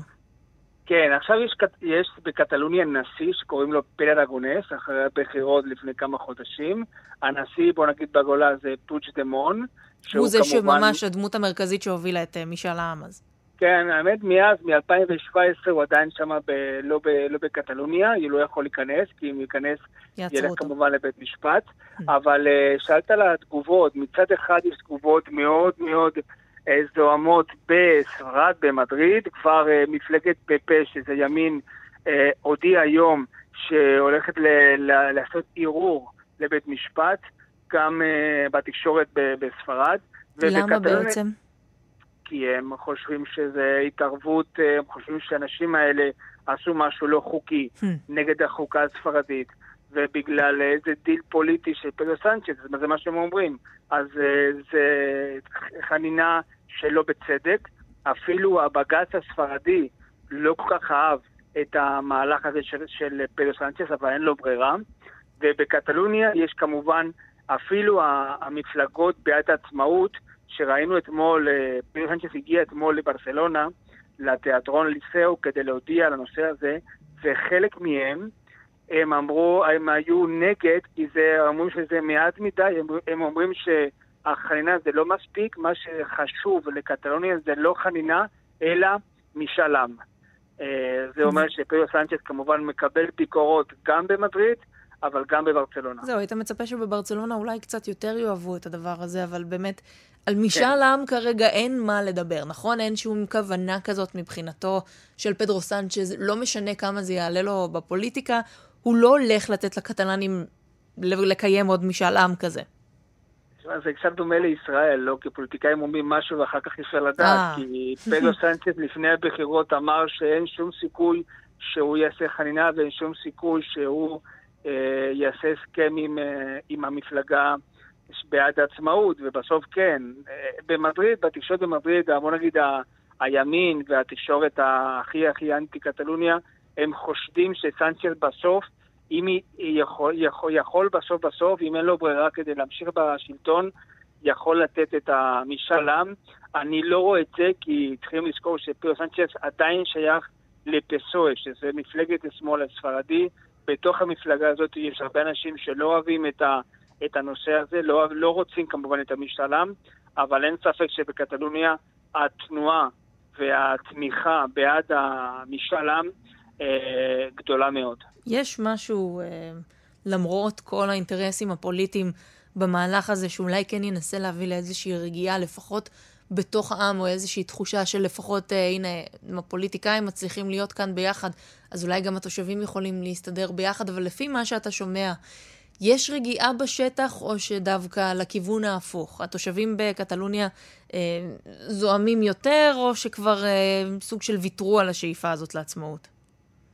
כן, עכשיו יש, יש בקטלוניה נשיא שקוראים לו פלר אגונס, אחרי הבחירות לפני כמה חודשים. הנשיא, בוא נגיד בגולה, זה פוג'דמון. הוא זה כמובן... שממש הדמות המרכזית שהובילה את אה, משאל העם אז. כן, האמת, מאז, מ-2017 הוא עדיין שם ב- לא, ב- לא בקטלוניה, הוא לא יכול להיכנס, כי אם ייכנס, ילך אותו. כמובן לבית משפט. Mm. אבל uh, שאלת על התגובות, מצד אחד יש תגובות מאוד מאוד uh, זוהמות בספרד, במדריד, כבר uh, מפלגת פפה, שזה ימין, uh, הודיע היום שהולכת ל- ל- לעשות ערעור לבית משפט, גם uh, בתקשורת ב- בספרד. למה בעצם? כי הם חושבים שזה התערבות, הם חושבים שהאנשים האלה עשו משהו לא חוקי hmm. נגד החוקה הספרדית, ובגלל איזה דיל פוליטי של פדרו סנצ'ס, זה מה שהם אומרים. אז אה, זה חנינה שלא בצדק. אפילו הבג"ץ הספרדי לא כל כך אהב את המהלך הזה של, של פדרו סנצ'ס, אבל אין לו ברירה. ובקטלוניה יש כמובן אפילו המפלגות בעד העצמאות, שראינו אתמול, אה, פדרו סנצ'ס הגיע אתמול לברסלונה, לתיאטרון ליסאו, כדי להודיע על הנושא הזה, וחלק מהם, הם אמרו, הם היו נגד, כי זה, אמרו שזה מעט מדי, הם, הם אומרים שהחנינה זה לא מספיק, מה שחשוב לקטלוניה זה לא חנינה, אלא משאל עם. אה, זה אומר שפירו סנצ'ס כמובן מקבל ביקורות גם במדריד, אבל גם בברצלונה. זהו, היית מצפה שבברצלונה אולי קצת יותר יאהבו את הדבר הזה, אבל באמת, על משאל כן. עם כרגע אין מה לדבר, נכון? אין שום כוונה כזאת מבחינתו של פדרו סנצ'ז, לא משנה כמה זה יעלה לו בפוליטיקה, הוא לא הולך לתת לקטלנים לקיים עוד משאל עם כזה. זה קצת דומה לישראל, לא? כי פוליטיקאים אומרים משהו ואחר כך אי אפשר לדעת, אה. כי פדרו [laughs] סנצ'ז לפני הבחירות אמר שאין שום סיכוי שהוא יעשה חנינה ואין שום סיכוי שהוא יעשה הסכם עם, אה, עם המפלגה בעד העצמאות, ובסוף כן. אה, במדריד, בתקשורת במדריד, בוא נגיד הימין והתקשורת הכי הכי אנטי קטלוניה, הם חושדים שסנצ'ל בסוף, אם יכול, יכול, יכול בסוף בסוף, אם אין לו ברירה כדי להמשיך בשלטון, יכול לתת את המשאל עם. אני לא רואה את זה כי צריכים לזכור שפירו סנצ'ס עדיין שייך לפסואה, שזה מפלגת השמאל הספרדי, בתוך המפלגה הזאת יש הרבה אנשים שלא אוהבים את, ה, את הנושא הזה, לא, לא רוצים כמובן את המשאל אבל אין ספק שבקטלוניה התנועה והתמיכה בעד המשאל עם אה, גדולה מאוד. יש משהו, אה, למרות כל האינטרסים הפוליטיים במהלך הזה, שאולי כן ינסה להביא לאיזושהי רגיעה, לפחות בתוך העם, או איזושהי תחושה של לפחות, אה, הנה, אם הפוליטיקאים מצליחים להיות כאן ביחד, אז אולי גם התושבים יכולים להסתדר ביחד, אבל לפי מה שאתה שומע, יש רגיעה בשטח, או שדווקא לכיוון ההפוך? התושבים בקטלוניה אה, זועמים יותר, או שכבר אה, סוג של ויתרו על השאיפה הזאת לעצמאות?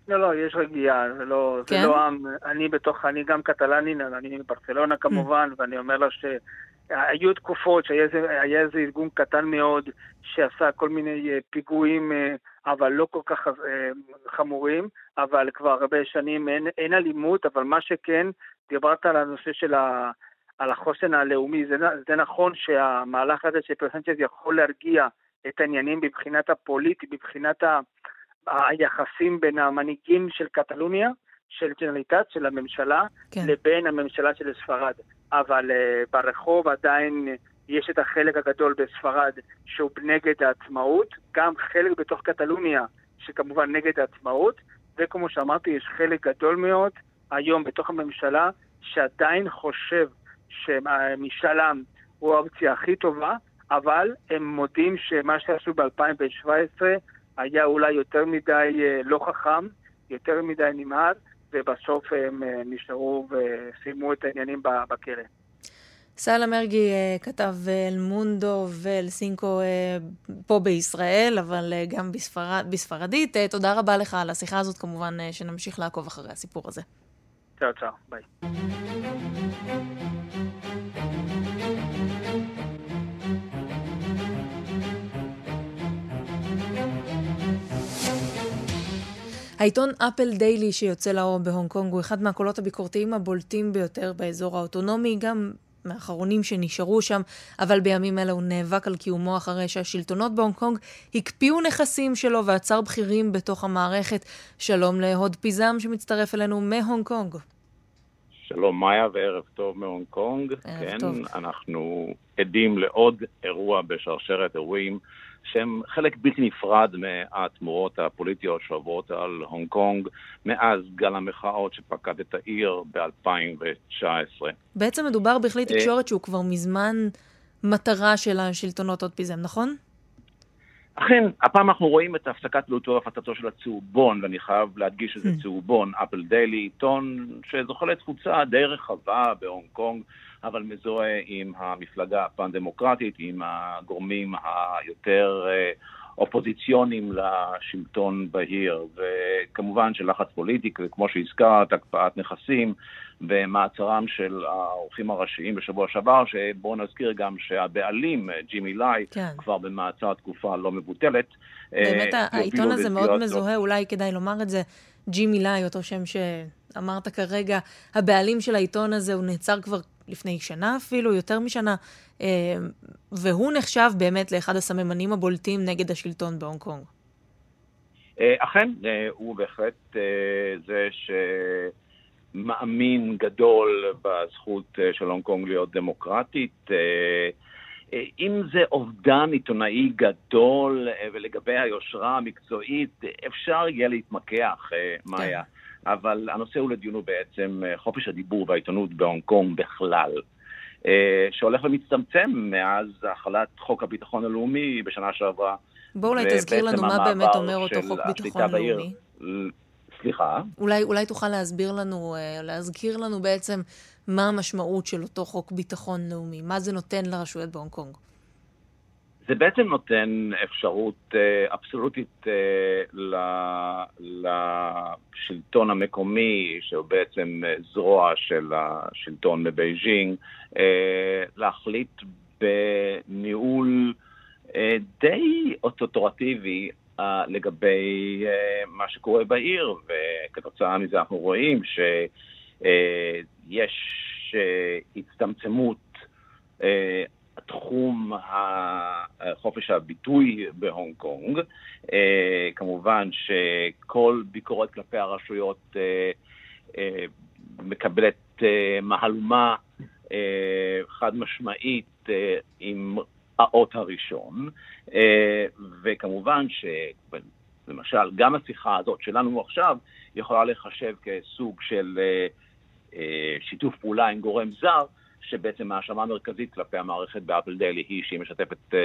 לא, לא, יש רגיעה, זה לא, כן? זה לא עם, אני בתוך, אני גם קטלני, אני מברצלונה כמובן, ואני אומר לה ש... היו תקופות שהיה איזה, ארגון קטן מאוד שעשה כל מיני אה, פיגועים, אה, אבל לא כל כך אה, חמורים, אבל כבר הרבה שנים אין, אין אלימות, אבל מה שכן, דיברת על הנושא של ה... על החוסן הלאומי, זה, זה נכון שהמהלך הזה של פרסנצ'ז יכול להרגיע את העניינים מבחינת הפוליטי, מבחינת ה... היחסים בין המנהיגים של קטלוניה, של ג'נרליטת, של הממשלה, כן. לבין הממשלה של ספרד. אבל uh, ברחוב עדיין יש את החלק הגדול בספרד שהוא נגד העצמאות, גם חלק בתוך קטלוניה שכמובן נגד העצמאות, וכמו שאמרתי, יש חלק גדול מאוד היום בתוך הממשלה שעדיין חושב שמשאל עם הוא האופציה הכי טובה, אבל הם מודים שמה שעשו ב-2017 היה אולי יותר מדי אה, לא חכם, יותר מדי נמהר, ובסוף הם אה, נשארו וסיימו את העניינים בכלא. סאלה מרגי אה, כתב אל מונדו ואל סינקו פה בישראל, אבל גם בספרד, בספרדית. תודה רבה לך על השיחה הזאת, כמובן שנמשיך לעקוב אחרי הסיפור הזה. צאו צאו, ביי. העיתון אפל דיילי שיוצא לאור בהונג קונג הוא אחד מהקולות הביקורתיים הבולטים ביותר באזור האוטונומי, גם מהאחרונים שנשארו שם, אבל בימים אלה הוא נאבק על קיומו אחרי שהשלטונות בהונג קונג הקפיאו נכסים שלו ועצרו בכירים בתוך המערכת. שלום להוד פיזם שמצטרף אלינו מהונג קונג. שלום מאיה וערב טוב מהונג קונג. ערב כן, טוב. אנחנו עדים לעוד אירוע בשרשרת אירועים שהם חלק בלתי נפרד מהתמורות הפוליטיות שעוברות על הונג קונג מאז גל המחאות שפקד את העיר ב-2019. בעצם מדובר בכלי אה, תקשורת שהוא כבר מזמן מטרה של השלטונות עוד פיזם, נכון? אכן, הפעם אנחנו רואים את הפסקת פעילותו והפצתו של הצהובון, ואני חייב להדגיש שזה Hmm. צהובון, אפל דיילי, עיתון שזוכה לתפוצה די רחבה בהונג קונג, אבל מזוהה עם המפלגה הפן-דמוקרטית, עם הגורמים היותר אה, אופוזיציוניים לשלטון בהיר, וכמובן שלחץ פוליטי, כמו שהזכרת, הקפאת נכסים ומעצרם של האורחים הראשיים בשבוע שעבר, שבואו נזכיר גם שהבעלים, ג'ימי לי, כן. כבר במעצר תקופה לא מבוטלת. באמת אה, העיתון הזה מאוד לתביעות- מזוהה, אולי כדאי לומר את זה. ג'ימי לי, אותו שם שאמרת כרגע, הבעלים של העיתון הזה, הוא נעצר כבר לפני שנה אפילו, יותר משנה, אה, והוא נחשב באמת לאחד הסממנים הבולטים נגד השלטון בהונג קונג. אה, אכן, אה, הוא בהחלט זה שמאמין גדול בזכות של הונג קונג להיות דמוקרטית. אם זה אובדן עיתונאי גדול ולגבי היושרה המקצועית, אפשר יהיה להתמקח, אה, מאיה. אבל הנושא הוא לדיון הוא בעצם אה, חופש הדיבור והעיתונות בהונג קונג בכלל. אה, שהולך ומצטמצם מאז החלת חוק הביטחון הלאומי בשנה שעברה. בוא אולי תזכיר לנו מה באמת אומר אותו חוק ביטחון בעיר. לאומי. סליחה? אולי, אולי תוכל להסביר לנו, אה, להזכיר לנו בעצם מה המשמעות של אותו חוק ביטחון לאומי, מה זה נותן לרשויות בהונג קונג. זה בעצם נותן אפשרות אה, אבסולוטית אה, לשלטון המקומי, שהוא בעצם אה, זרוע של השלטון בבייג'ינג, להחליט בניהול די אוטוטורטיבי לגבי מה שקורה בעיר, וכתוצאה מזה אנחנו רואים שיש הצטמצמות תחום חופש הביטוי בהונג קונג. אה, כמובן שכל ביקורת כלפי הרשויות אה, אה, מקבלת מהלומה חד משמעית עם האות הראשון, וכמובן שלמשל גם השיחה הזאת שלנו עכשיו יכולה לחשב כסוג של שיתוף פעולה עם גורם זר, שבעצם ההאשמה המרכזית כלפי המערכת באפל דיילי היא שהיא משתפת אה,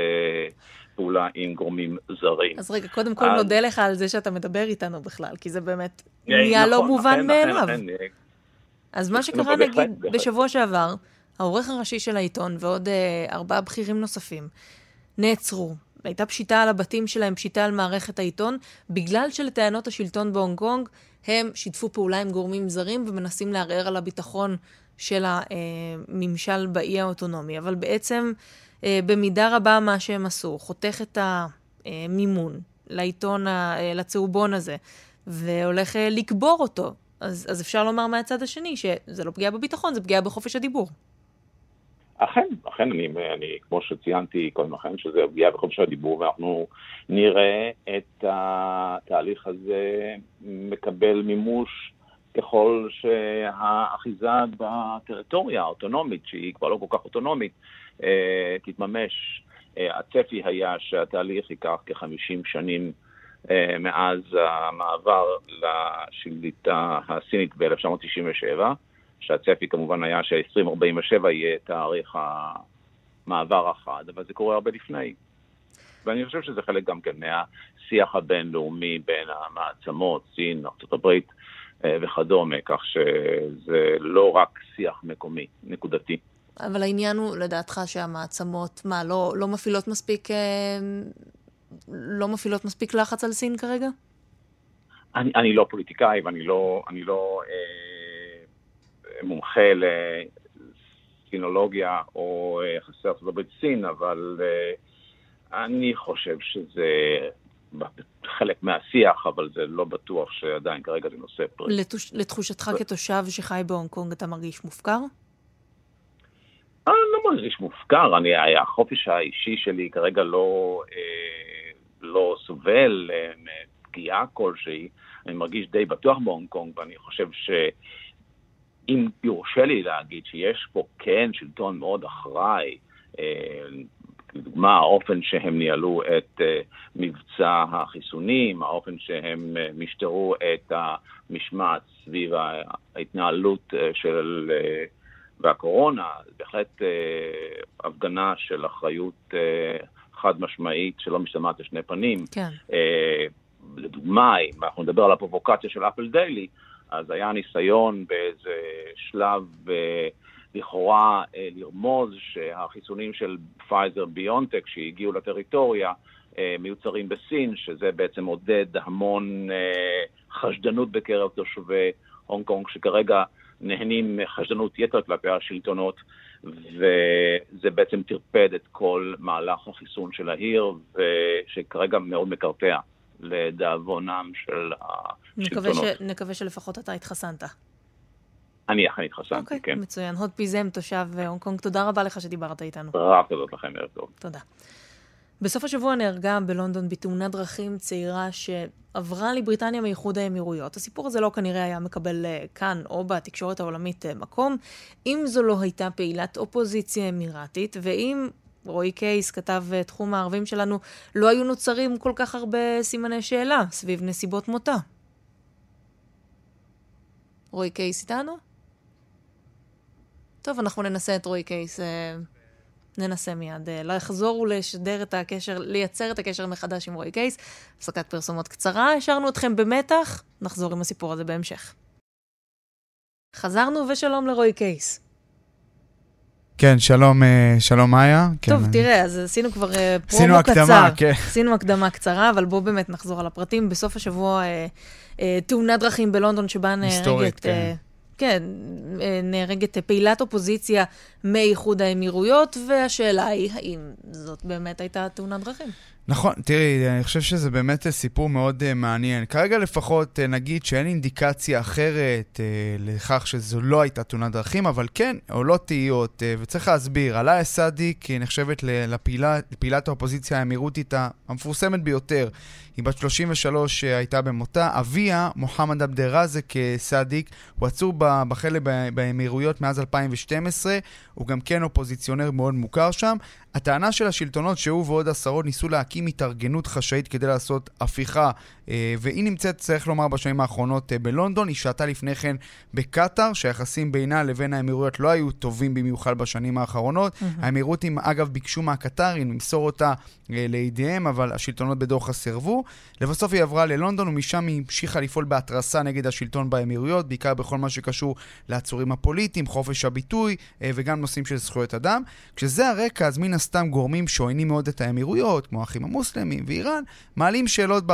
פעולה עם גורמים זרים. אז רגע, קודם כל אז- נודה לך על זה שאתה מדבר איתנו בכלל, כי זה באמת אה, נהיה לא נכון, מובן אכן, אכן, מאליו. אה, אז מה שקרה, נכון, נגיד. בשבוע שעבר, העורך הראשי של העיתון ועוד אה, ארבעה בכירים נוספים נעצרו. הייתה פשיטה על הבתים שלהם, פשיטה על מערכת העיתון, בגלל שלטענות השלטון בהונג קונג הם שיתפו פעולה עם גורמים זרים ומנסים לערער על הביטחון של הממשל באי האוטונומי. אבל בעצם, אה, במידה רבה מה שהם עשו, חותך את המימון לעיתון, אה, לצהובון הזה, והולך אה, לקבור אותו. אז, אז אפשר לומר מהצד השני שזה לא פגיעה בביטחון, זה פגיעה בחופש הדיבור. אכן, אכן, אני, אני, כמו שציינתי קודם לכן, שזה פגיעה בחופש הדיבור, ואנחנו נראה את התהליך הזה מקבל מימוש ככל שהאחיזה בטריטוריה האוטונומית, שהיא כבר לא כל כך אוטונומית, אה, תתממש. אה, הצפי היה שהתהליך ייקח כ-50 שנים אה, מאז המעבר לשליטה הסינית ב-1997. שהצפי כמובן היה ש-2047 יהיה תאריך המעבר החד, אבל זה קורה הרבה לפני. ואני חושב שזה חלק גם כן מהשיח הבינלאומי בין המעצמות, סין, ארה"ב וכדומה, כך שזה לא רק שיח מקומי, נקודתי. אבל העניין הוא, לדעתך, שהמעצמות, מה, לא, לא מפעילות מספיק, אה, לא מפעילות מספיק לחץ על סין כרגע? אני, אני לא פוליטיקאי ואני לא, אני לא אה, מומחה לסינולוגיה או יחסי ארצות הברית סין, אבל אה, אני חושב שזה חלק מהשיח, אבל זה לא בטוח שעדיין כרגע זה נושא פרי. לתוש... לתחושתך ו... כתושב שחי בהונג קונג אתה מרגיש מופקר? אני לא מרגיש מופקר, אני, החופש האישי שלי כרגע לא, אה, לא סובל אה, מפגיעה כלשהי. אני מרגיש די בטוח בהונג קונג, ואני חושב שאם יורשה לי להגיד שיש פה כן שלטון מאוד אחראי, אה, לדוגמה, האופן שהם ניהלו את uh, מבצע החיסונים, האופן שהם uh, משטרו את המשמעת סביב ההתנהלות uh, של... והקורונה, בהחלט הפגנה של אחריות חד משמעית שלא משתמעת לשני פנים. כן. לדוגמה, אם אנחנו נדבר על הפרובוקציה של אפל דיילי, אז היה ניסיון באיזה שלב לכאורה אה, לרמוז שהחיסונים של פייזר ביונטק שהגיעו לטריטוריה אה, מיוצרים בסין, שזה בעצם עודד המון אה, חשדנות בקרב תושבי הונג קונג, שכרגע נהנים מחשדנות יתר כלפי השלטונות, וזה בעצם טרפד את כל מהלך החיסון של העיר, ושכרגע מאוד מקרטע לדאבונם של השלטונות. נקווה, ש... נקווה שלפחות אתה התחסנת. אני אכן התחסנתי, okay, אוקיי, כן. מצוין. הוד פיזם, תושב הונג קונג, תודה רבה לך שדיברת איתנו. רק תודות לכם, ערב טוב. תודה. בסוף השבוע נהרגה בלונדון בתאונת דרכים צעירה שעברה לבריטניה מאיחוד האמירויות. הסיפור הזה לא כנראה היה מקבל אה, כאן או בתקשורת העולמית אה, מקום, אם זו לא הייתה פעילת אופוזיציה אמירתית, ואם רועי קייס, כתב אה, תחום הערבים שלנו, לא היו נוצרים כל כך הרבה סימני שאלה סביב נסיבות מותה. רועי קייס איתנו? טוב, אנחנו ננסה את רועי קייס, אה, ננסה מיד אה, לחזור ולשדר את הקשר, לייצר את הקשר מחדש עם רועי קייס. הפסקת פרסומות קצרה, השארנו אתכם במתח, נחזור עם הסיפור הזה בהמשך. חזרנו ושלום לרועי קייס. כן, שלום, אה, שלום מאיה. טוב, כן, תראה, אז עשינו כבר פרומו קצר. עשינו הקדמה, כן. עשינו הקדמה קצרה, אבל בואו באמת נחזור על הפרטים. בסוף השבוע תאונת דרכים בלונדון שבה נהרגת... כן. אה, כן, אה, נהרגת פעילת אופוזיציה מאיחוד האמירויות, והשאלה היא, האם זאת באמת הייתה תאונת דרכים? נכון, תראי, אני חושב שזה באמת סיפור מאוד uh, מעניין. כרגע לפחות uh, נגיד שאין אינדיקציה אחרת uh, לכך שזו לא הייתה תאונת דרכים, אבל כן, עולות תהיות, uh, וצריך להסביר. עלאא סאדיק נחשבת לפעילת האופוזיציה האמירותית המפורסמת ביותר. היא בת 33 שהייתה במותה. אביה, מוחמד עבדרזק סאדיק, הוא עצור בכלא באמירויות מאז 2012. הוא גם כן אופוזיציונר מאוד מוכר שם. הטענה של השלטונות שהוא ועוד עשרות ניסו להקים התארגנות חשאית כדי לעשות הפיכה, אה, והיא נמצאת, צריך לומר, בשנים האחרונות אה, בלונדון. היא שהתה לפני כן בקטאר, שהיחסים בינה לבין האמירויות לא היו טובים במיוחד בשנים האחרונות. Mm-hmm. האמירותים, אגב, ביקשו מהקטארים למסור אותה אה, לידיהם, אבל השלטונות בדוחה סירבו. לבסוף היא עברה ללונדון, ומשם היא המשיכה לפעול בהתרסה נגד השלטון באמירויות, בעיקר בכל מה שקשור לעצורים הפוליטיים, חופש הביטוי, וגם נושאים של זכויות אדם. כשזה הרקע, אז מן הסתם גורמים שעוינים מאוד את האמירויות, כמו האחים המוסלמים ואיראן, מעלים שאלות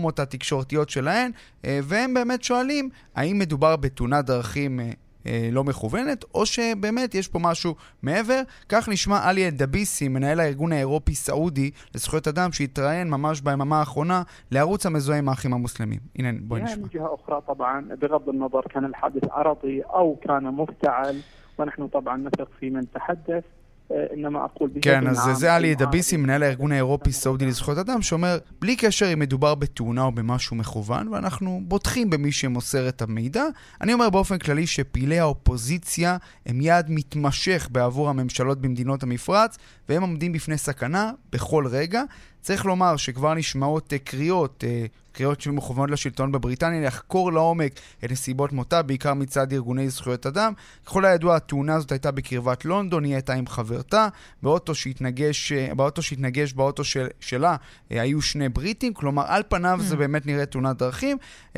בפלטפורמות התקשורתיות שלהן, אה, והם באמת שואלים האם מדובר בתאונת דרכים אה, אה, לא מכוונת, או שבאמת יש פה משהו מעבר. כך נשמע עלי אל-דביסי, מנהל הארגון האירופי-סעודי לזכויות אדם, שהתראיין ממש ביממה האחרונה לערוץ המזוהה עם האחים המוסלמים. הנה, בואי נשמע. ونحن طبعا نثق في من تحدث כן, אז זה עלי דביסי, מנהל הארגון האירופי-סעודי לזכויות אדם, שאומר, בלי קשר אם מדובר בתאונה או במשהו מכוון, ואנחנו בוטחים במי שמוסר את המידע, אני אומר באופן כללי שפעילי האופוזיציה הם יעד מתמשך בעבור הממשלות במדינות המפרץ, והם עומדים בפני סכנה בכל רגע. צריך לומר שכבר נשמעות uh, קריאות uh, קריאות שמכוונות לשלטון בבריטניה לחקור לעומק את נסיבות מותה, בעיקר מצד ארגוני זכויות אדם. ככל הידוע, התאונה הזאת הייתה בקרבת לונדון, היא הייתה עם חברתה, באוטו שהתנגש, באוטו, שהתנגש באוטו של, שלה היו שני בריטים, כלומר על פניו mm. זה באמת נראה תאונת דרכים.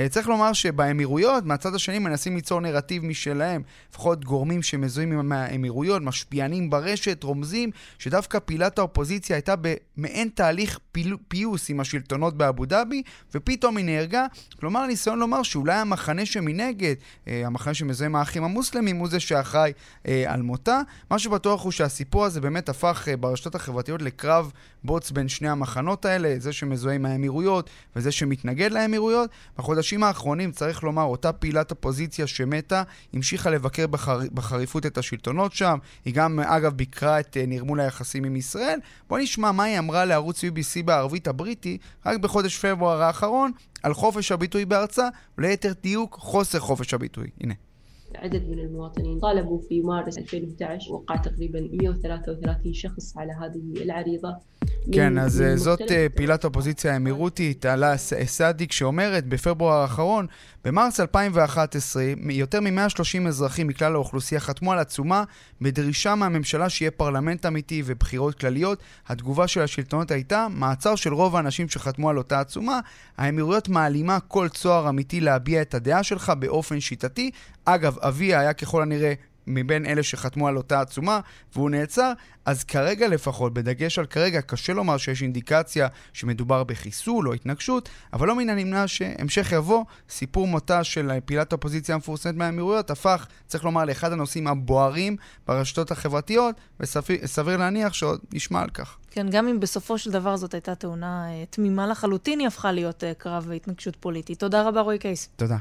צריך לומר שבאמירויות, מהצד השני מנסים ליצור נרטיב משלהם, לפחות גורמים שמזוהים עם האמירויות, משפיענים ברשת, רומזים שדווקא פעילת האופוזיציה הייתה במעין תהליך פיל... פיוס עם השלטונות באבו דאבי, ופתאום היא נהרגה. כלומר, ניסיון לומר שאולי המחנה שמנגד, אה, המחנה שמזוהה עם האחים המוסלמים, הוא זה שאחראי אה, על מותה. מה שבטוח הוא שהסיפור הזה באמת הפך אה, ברשתות החברתיות לקרב בוץ בין שני המחנות האלה, זה שמזוהה עם האמירויות וזה שמתנגד לאמירויות. בחודשים האחרונים, צריך לומר, אותה פעילת אופוזיציה שמתה, המשיכה לבקר בחר... בחריפות את השלטונות שם. היא גם, אגב, ביקרה את אה, נרמול היחסים עם ישראל. בואו נשמע מה היא אמרה לערוץ BBC בערבית הבריטי רק בחודש פברואר האחרון על חופש הביטוי בארצה, וליתר דיוק חוסר חופש הביטוי. הנה. عدد من المواطنين طالبوا في مارس 2011 وقع تقريبا 133 شخص على هذه العريضة כן, אז זאת פעילת האופוזיציה האמירותית, תעלה סעדיק, שאומרת בפברואר האחרון, במרס 2011, יותר מ-130 אזרחים מכלל האוכלוסייה חתמו על עצומה בדרישה מהממשלה שיהיה פרלמנט אמיתי ובחירות כלליות. התגובה של השלטונות הייתה מעצר של רוב האנשים שחתמו על אותה עצומה. האמירויות מעלימה כל צוהר אמיתי להביע את הדעה שלך באופן שיטתי. אגב, אביה היה ככל הנראה מבין אלה שחתמו על אותה עצומה, והוא נעצר, אז כרגע לפחות, בדגש על כרגע, קשה לומר שיש אינדיקציה שמדובר בחיסול או התנגשות, אבל לא מן הנמנע שהמשך יבוא, סיפור מותה של פעילת האופוזיציה המפורסמת מהאמירויות הפך, צריך לומר, לאחד הנושאים הבוערים ברשתות החברתיות, וסביר להניח שעוד נשמע על כך. כן, גם אם בסופו של דבר זאת הייתה תאונה uh, תמימה לחלוטין, היא הפכה להיות uh, קרב והתנגשות פוליטית. תודה רבה, רועי קייס. תודה.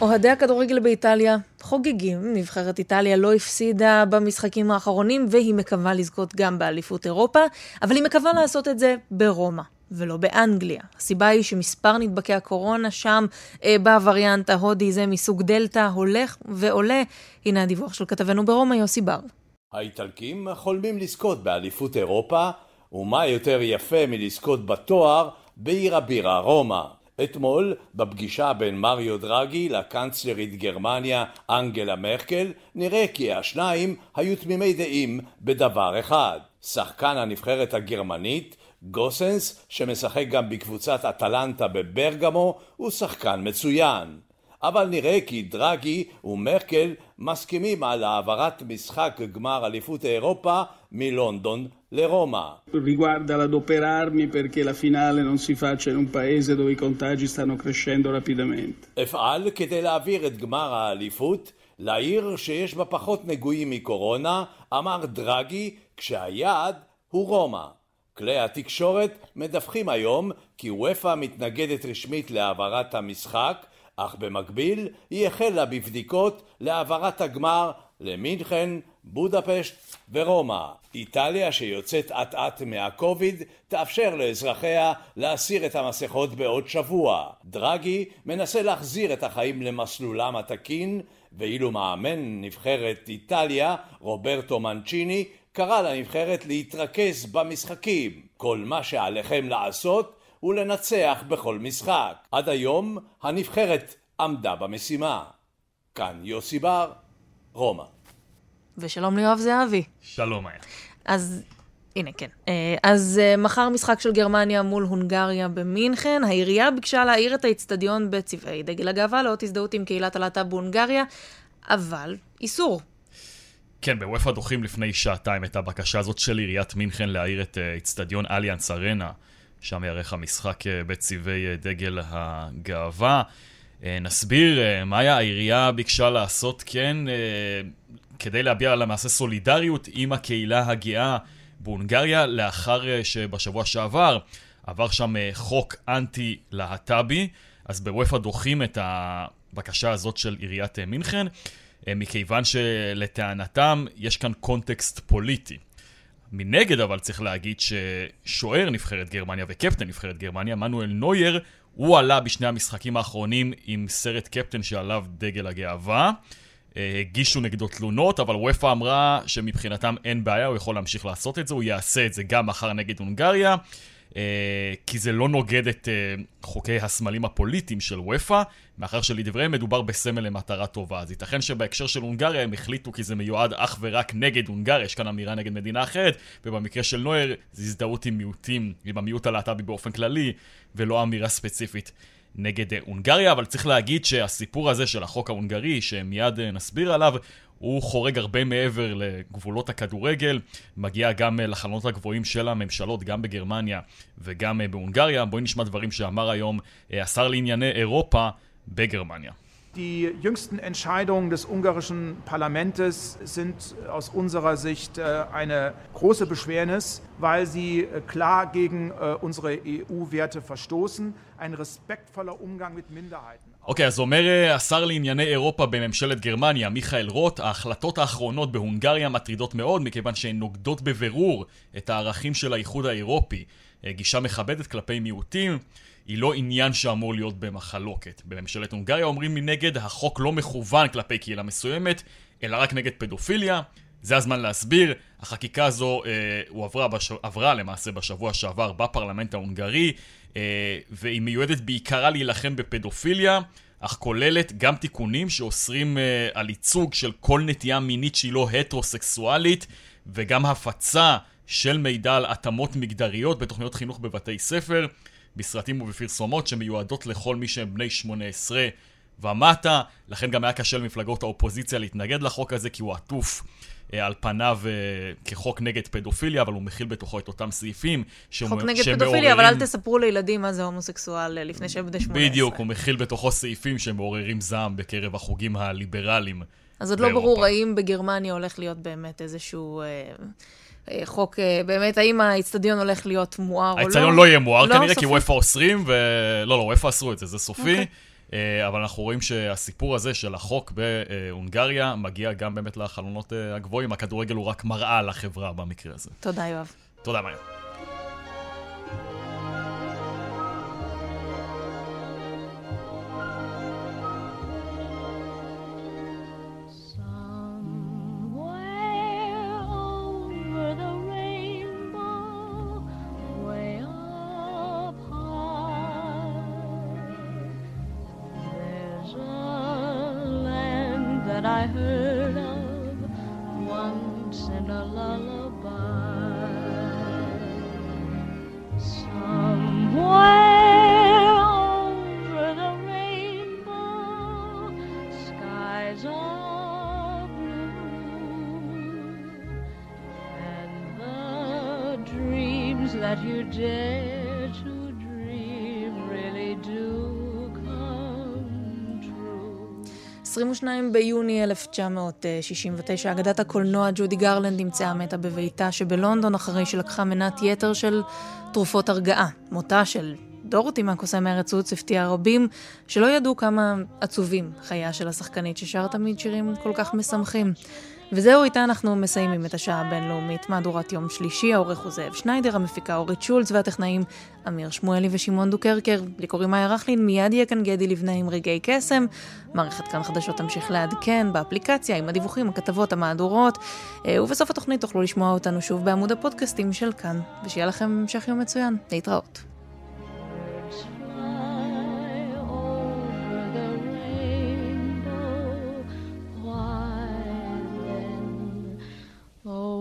אוהדי הכדורגל באיטליה חוגגים, נבחרת איטליה לא הפסידה במשחקים האחרונים והיא מקווה לזכות גם באליפות אירופה, אבל היא מקווה לעשות את זה ברומא. ולא באנגליה. הסיבה היא שמספר נדבקי הקורונה שם אה, בווריאנט ההודי זה מסוג דלתא הולך ועולה. הנה הדיווח של כתבנו ברומא יוסי בר. האיטלקים חולמים לזכות באליפות אירופה, ומה יותר יפה מלזכות בתואר בעיר הבירה רומא. אתמול, בפגישה בין מריו דרגי לקנצלרית גרמניה אנגלה מרקל, נראה כי השניים היו תמימי דעים בדבר אחד. שחקן הנבחרת הגרמנית, גוסנס, שמשחק גם בקבוצת אטלנטה בברגמו, הוא שחקן מצוין. אבל נראה כי דרגי ומרקל מסכימים על העברת משחק גמר אליפות אירופה מלונדון לרומא. Riguarda l'adoperarmi perché la finale non si faccia in un paese dove i contagi stanno crescendo rapidamente. אפעל כדי להעביר את גמר האליפות לעיר שיש בה פחות נגועים מקורונה, אמר דרגי, כשהיעד הוא רומא. כלי התקשורת מדווחים היום כי וופא מתנגדת רשמית להעברת המשחק אך במקביל היא החלה בבדיקות להעברת הגמר למינכן, בודפשט ורומא. איטליה שיוצאת אט אט מהקוביד תאפשר לאזרחיה להסיר את המסכות בעוד שבוע. דרגי מנסה להחזיר את החיים למסלולם התקין ואילו מאמן נבחרת איטליה רוברטו מנצ'יני קרא לנבחרת להתרכז במשחקים. כל מה שעליכם לעשות ולנצח בכל משחק. עד היום הנבחרת עמדה במשימה. כאן יוסי בר, רומא. ושלום ליואב זהבי. שלום היה. אז הנה, כן. אה, אז אה, מחר משחק של גרמניה מול הונגריה במינכן. העירייה ביקשה להעיר את האיצטדיון בצבעי דגל הגאווה לאות הזדהות עם קהילת הלהט"ב בהונגריה, אבל איסור. כן, בוופא דוחים לפני שעתיים את הבקשה הזאת של עיריית מינכן להעיר את אה, איצטדיון אליאנס ארנה. שם יארך המשחק אה, בצבעי אה, דגל הגאווה. נסביר, מאיה, העירייה ביקשה לעשות כן כדי להביע למעשה סולידריות עם הקהילה הגאה בהונגריה, לאחר שבשבוע שעבר עבר שם חוק אנטי-להט"בי, אז בוופא דוחים את הבקשה הזאת של עיריית מינכן, מכיוון שלטענתם יש כאן קונטקסט פוליטי. מנגד אבל צריך להגיד ששוער נבחרת גרמניה וקפטן נבחרת גרמניה, מנואל נוייר, הוא עלה בשני המשחקים האחרונים עם סרט קפטן שעליו דגל הגאווה. הגישו נגדו תלונות, אבל וופא אמרה שמבחינתם אין בעיה, הוא יכול להמשיך לעשות את זה, הוא יעשה את זה גם מחר נגד הונגריה. אה, כי זה לא נוגד את אה, חוקי הסמלים הפוליטיים של וופא, מאחר שלדבריהם מדובר בסמל למטרה טובה. אז ייתכן שבהקשר של הונגריה הם החליטו כי זה מיועד אך ורק נגד הונגריה, יש כאן אמירה נגד מדינה אחרת, ובמקרה של נויר זה הזדהות עם מיעוטים, עם המיעוט הלהט"בי באופן כללי, ולא אמירה ספציפית נגד אה, הונגריה, אבל צריך להגיד שהסיפור הזה של החוק ההונגרי, שמיד נסביר עליו, הוא חורג הרבה מעבר לגבולות הכדורגל, מגיע גם אה, לחלונות הגבוהים של הממשלות, גם בגרמניה וגם אה, בהונגריה. בואי נשמע דברים שאמר היום אה, השר לענייני אירופה בגרמניה. Die jüngsten Entscheidungen des ungarischen Parlaments sind aus unserer Sicht äh, eine große Beschwernis, weil sie äh, klar gegen äh, unsere EU-Werte verstoßen. Ein respektvoller Umgang mit Minderheiten. אוקיי, okay, אז אומר השר לענייני אירופה בממשלת גרמניה, מיכאל רוט, ההחלטות האחרונות בהונגריה מטרידות מאוד, מכיוון שהן נוגדות בבירור את הערכים של האיחוד האירופי. גישה מכבדת כלפי מיעוטים. היא לא עניין שאמור להיות במחלוקת. בממשלת הונגריה אומרים מנגד, החוק לא מכוון כלפי קהילה מסוימת, אלא רק נגד פדופיליה. זה הזמן להסביר, החקיקה הזו אה, הועברה בש... עברה למעשה בשבוע שעבר בפרלמנט ההונגרי, אה, והיא מיועדת בעיקרה להילחם בפדופיליה, אך כוללת גם תיקונים שאוסרים אה, על ייצוג של כל נטייה מינית שהיא לא הטרוסקסואלית, וגם הפצה של מידע על התאמות מגדריות בתוכניות חינוך בבתי ספר. בסרטים ובפרסומות שמיועדות לכל מי שהם בני 18 ומטה, לכן גם היה קשה למפלגות האופוזיציה להתנגד לחוק הזה כי הוא עטוף אה, על פניו אה, כחוק נגד פדופיליה, אבל הוא מכיל בתוכו את אותם סעיפים חוק נגד שמעוררים... פדופיליה, אבל אל תספרו לילדים מה זה הומוסקסואל אה, לפני שהם בני 18. בדיוק, הוא מכיל בתוכו סעיפים שמעוררים זעם בקרב החוגים הליברליים. אז עוד לא ברור האם בגרמניה הולך להיות באמת איזשהו... אה, חוק, אה, באמת, האם האיצטדיון הולך להיות מואר או לא? האיצטדיון לא יהיה מואר לא כנראה, כי וופא אוסרים, ו... לא, לא, וופא אסרו את זה, זה סופי. Okay. אוקיי. אה, אבל אנחנו רואים שהסיפור הזה של החוק בהונגריה מגיע גם באמת לחלונות הגבוהים. הכדורגל הוא רק מראה לחברה במקרה הזה. תודה, יואב. תודה, מאיה. 22 ביוני 1969, אגדת הקולנוע ג'ודי גרלנד נמצאה מתה בביתה שבלונדון אחרי שלקחה מנת יתר של תרופות הרגעה. מותה של דורותי מהקוסם מארץ עוץ הפתיע רבים שלא ידעו כמה עצובים חייה של השחקנית ששר תמיד שירים כל כך משמחים. וזהו, איתה אנחנו מסיימים את השעה הבינלאומית, מהדורת יום שלישי, העורך הוא זאב שניידר, המפיקה אורית שולץ והטכנאים אמיר שמואלי ושמעון דוקרקר. לי קוראים מאיה רכלין, מיד יהיה כאן גדי לבנה עם רגעי קסם. מערכת כאן חדשות תמשיך לעדכן באפליקציה עם הדיווחים, הכתבות, המהדורות, אה, ובסוף התוכנית תוכלו לשמוע אותנו שוב בעמוד הפודקאסטים של כאן, ושיהיה לכם המשך יום מצוין. להתראות.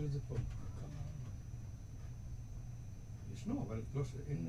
תשאיר את זה פה. ישנו, אבל לא, אין...